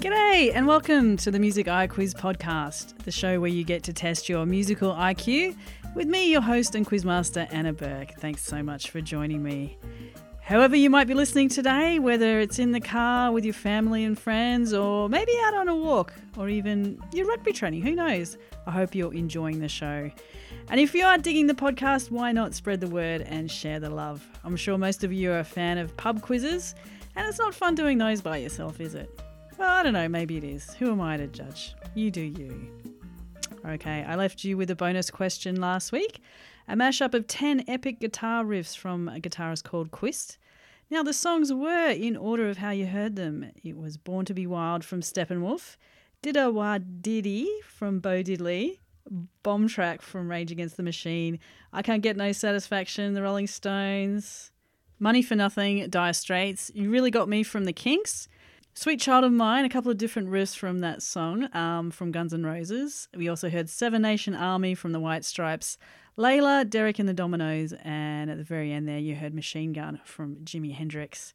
G'day, and welcome to the Music IQuiz podcast, the show where you get to test your musical IQ with me, your host and quizmaster, Anna Burke. Thanks so much for joining me. However, you might be listening today, whether it's in the car with your family and friends, or maybe out on a walk, or even your rugby training, who knows? I hope you're enjoying the show. And if you are digging the podcast, why not spread the word and share the love? I'm sure most of you are a fan of pub quizzes, and it's not fun doing those by yourself, is it? Well, I don't know, maybe it is. Who am I to judge? You do you. Okay, I left you with a bonus question last week a mashup of 10 epic guitar riffs from a guitarist called Quist. Now, the songs were in order of how you heard them. It was Born to Be Wild from Steppenwolf, Diddy Wah Diddy from Bo Diddley, Bomb Track from Rage Against the Machine, I Can't Get No Satisfaction, The Rolling Stones, Money for Nothing, Dire Straits, You Really Got Me from The Kinks, Sweet Child of Mine, a couple of different riffs from that song um, from Guns N' Roses. We also heard Seven Nation Army from the White Stripes, Layla, Derek and the Dominos, and at the very end there you heard Machine Gun from Jimi Hendrix.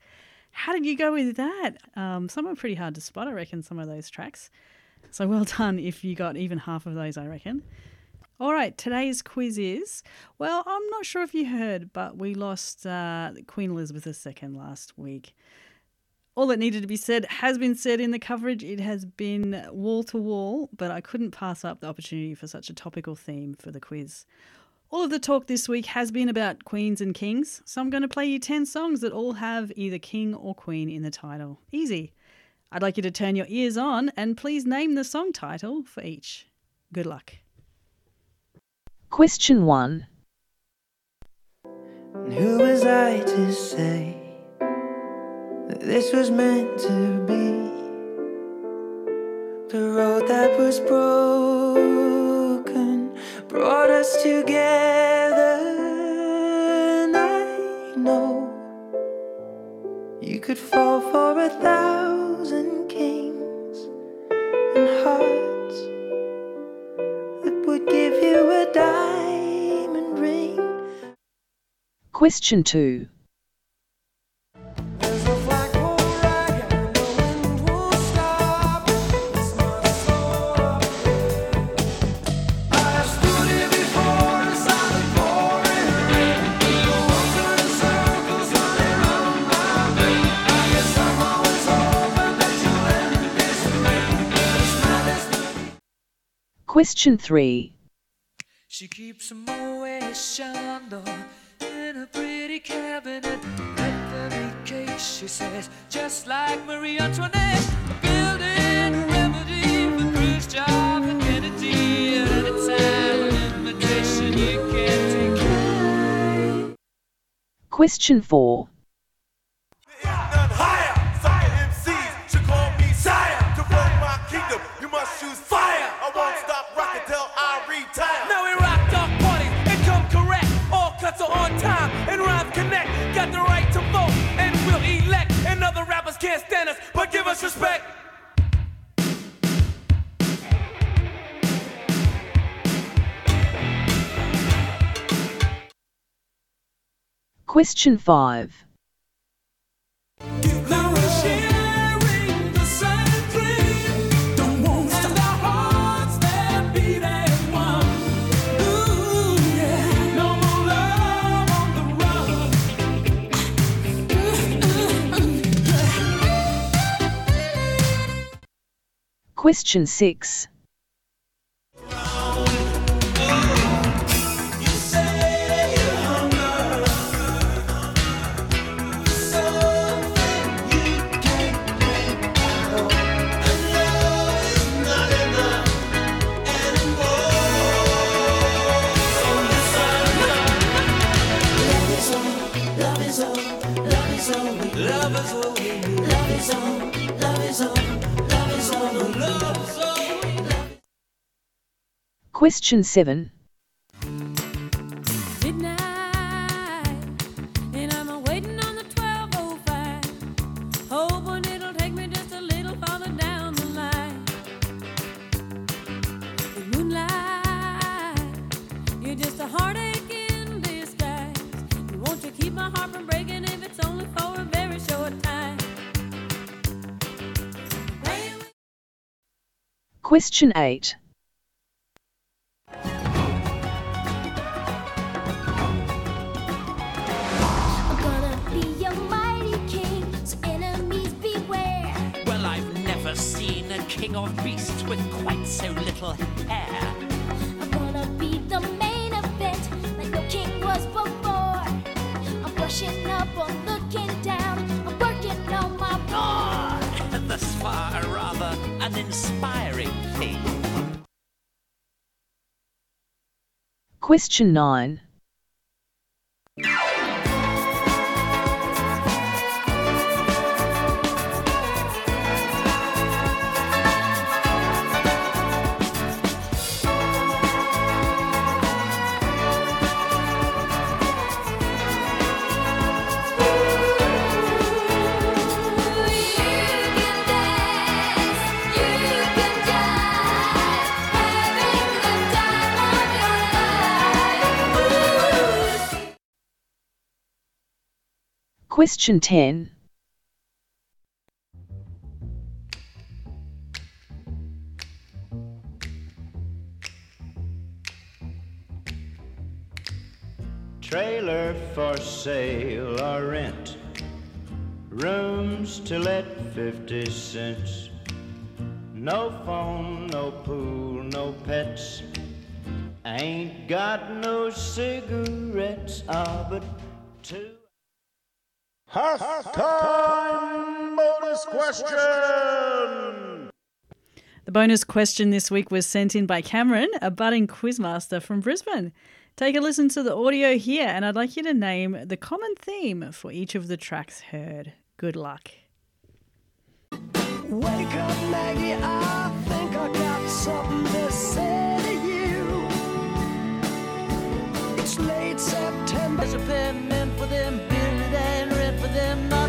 How did you go with that? Um, some were pretty hard to spot, I reckon, some of those tracks. So well done if you got even half of those, I reckon. All right, today's quiz is well, I'm not sure if you heard, but we lost uh, Queen Elizabeth II last week all that needed to be said has been said in the coverage. It has been wall to wall, but I couldn't pass up the opportunity for such a topical theme for the quiz. All of the talk this week has been about queens and kings, so I'm going to play you 10 songs that all have either king or queen in the title. Easy. I'd like you to turn your ears on and please name the song title for each. Good luck. Question 1. Who was I to say? This was meant to be the road that was broken brought us together. And I know you could fall for a thousand kings and hearts that would give you a diamond ring. Question 2. Question 3. She keeps a Moet Chandon in a pretty cabinet. She says, just like Marie Antoinette. Building a remedy for Khrushchev and Kennedy. At any time, invitation you can't. Question 4. The run. Question 6. Short time. Question 8. Little hair. I'm gonna be the main event, like no king was before. I'm brushing up on looking down, I'm working on my roar. Thus far, a rather uninspiring thing. Question 9. Question 10. Trailer for sale or rent. Rooms to let 50 cents. No phone, no pool, no pets. Ain't got no cigarettes, ah, but two. Halftime bonus question. The bonus question this week was sent in by Cameron, a budding quizmaster from Brisbane. Take a listen to the audio here, and I'd like you to name the common theme for each of the tracks heard. Good luck. Wake up, Maggie. I think I got something to say to you. It's late September. Them,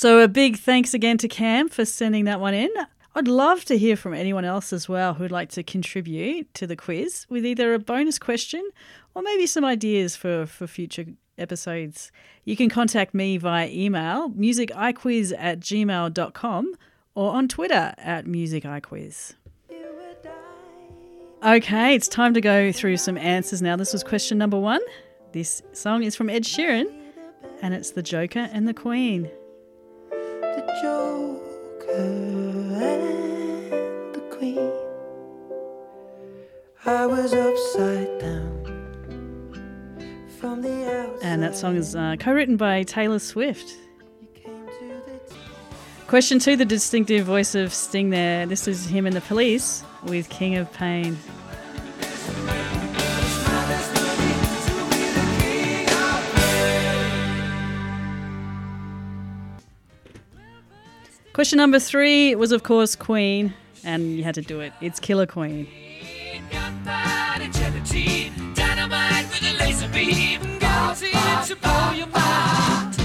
So, a big thanks again to Cam for sending that one in. I'd love to hear from anyone else as well who'd like to contribute to the quiz with either a bonus question or maybe some ideas for, for future episodes. You can contact me via email, musiciquiz at gmail.com, or on Twitter at musiciquiz. Okay, it's time to go through some answers now. This was question number one. This song is from Ed Sheeran, and it's The Joker and the Queen. The Joker and the Queen. I was upside down from the outside. And that song is uh, co written by Taylor Swift. Question two the distinctive voice of Sting there. This is him and the police with King of Pain. Question number three was, of course, Queen, and you had to do it. It's Killer Queen. Gunpowder, gelatine, dynamite with a laser beam. Gauzy to blow your mind.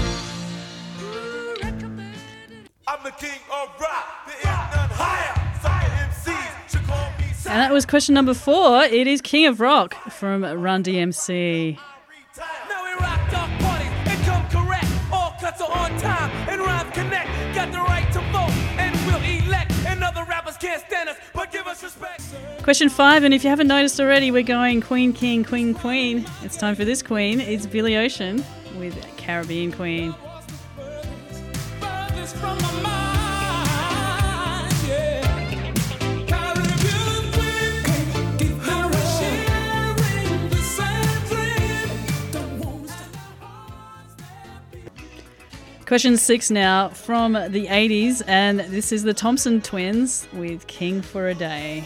I'm the king of rock. There is none higher. Sucker MCs should call me And that was question number four. It is King of Rock from Run DMC. Question five, and if you haven't noticed already, we're going Queen, King, Queen, Queen. It's time for this Queen. It's Billy Ocean with Caribbean Queen. Question six now from the 80s, and this is the Thompson Twins with King for a Day.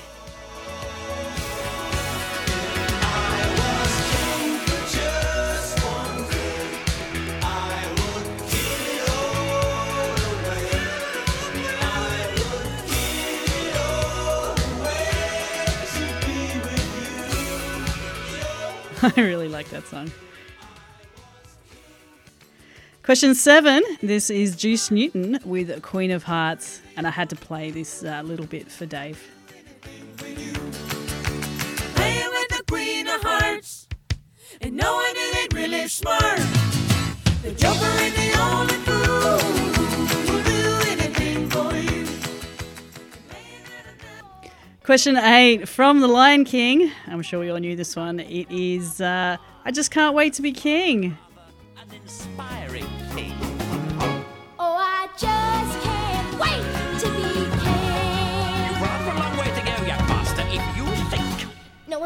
I really like that song. Question seven. This is Juice Newton with Queen of Hearts, and I had to play this uh, little bit for Dave. Playing with the queen of hearts, and knowing it ain't really smart. The joker ain't the only fool who'll do anything for you. Question eight from The Lion King. I'm sure we all knew this one. It is uh, I Just Can't Wait to Be King.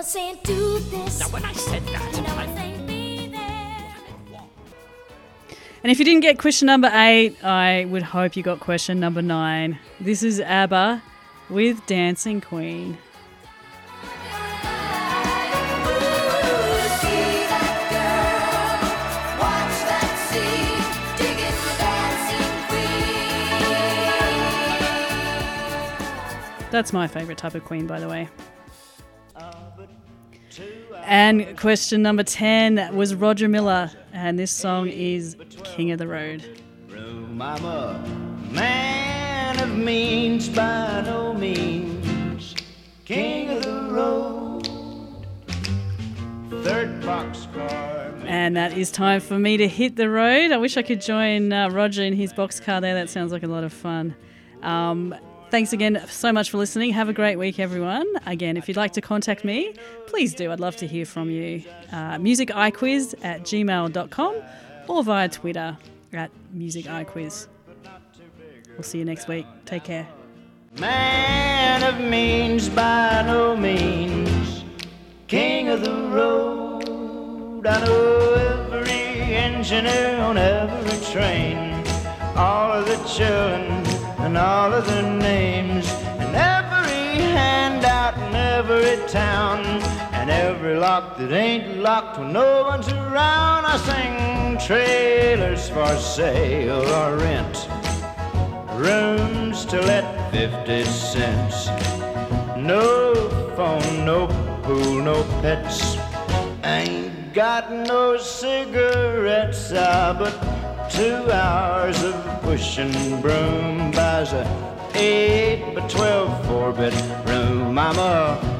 No one's saying do this. Now, when I said No that, one's I saying be there. And if you didn't get question number eight, I would hope you got question number nine. This is ABBA with Dancing Queen. Watch that sea, digging dancing queen. That's my favourite type of queen, by the way. And question number 10 was Roger Miller, and this song is King of the Road. I'm a man of means by no means, king of the road. Third boxcar. And that is time for me to hit the road. I wish I could join uh, Roger in his boxcar there. That sounds like a lot of fun. Um, thanks again so much for listening. Have a great week, everyone. Again, if you'd like to contact me, please do. I'd love to hear from you. Uh, musiciquiquiz at gmail.com or via Twitter at musiciquiz. We'll see you next week. Take care. Man of means by no means, king of the road. I know every engineer on every train, all of the children and all of their names, and every handout in every town, and every lock that ain't locked when no one's around. I sing trailers for sale or rent. Rooms to let 50 cents. No phone, no pool, no pets. Ain't got no cigarettes, ah, but two hours of pushing broom buys a eight by twelve four bedroom. I'm a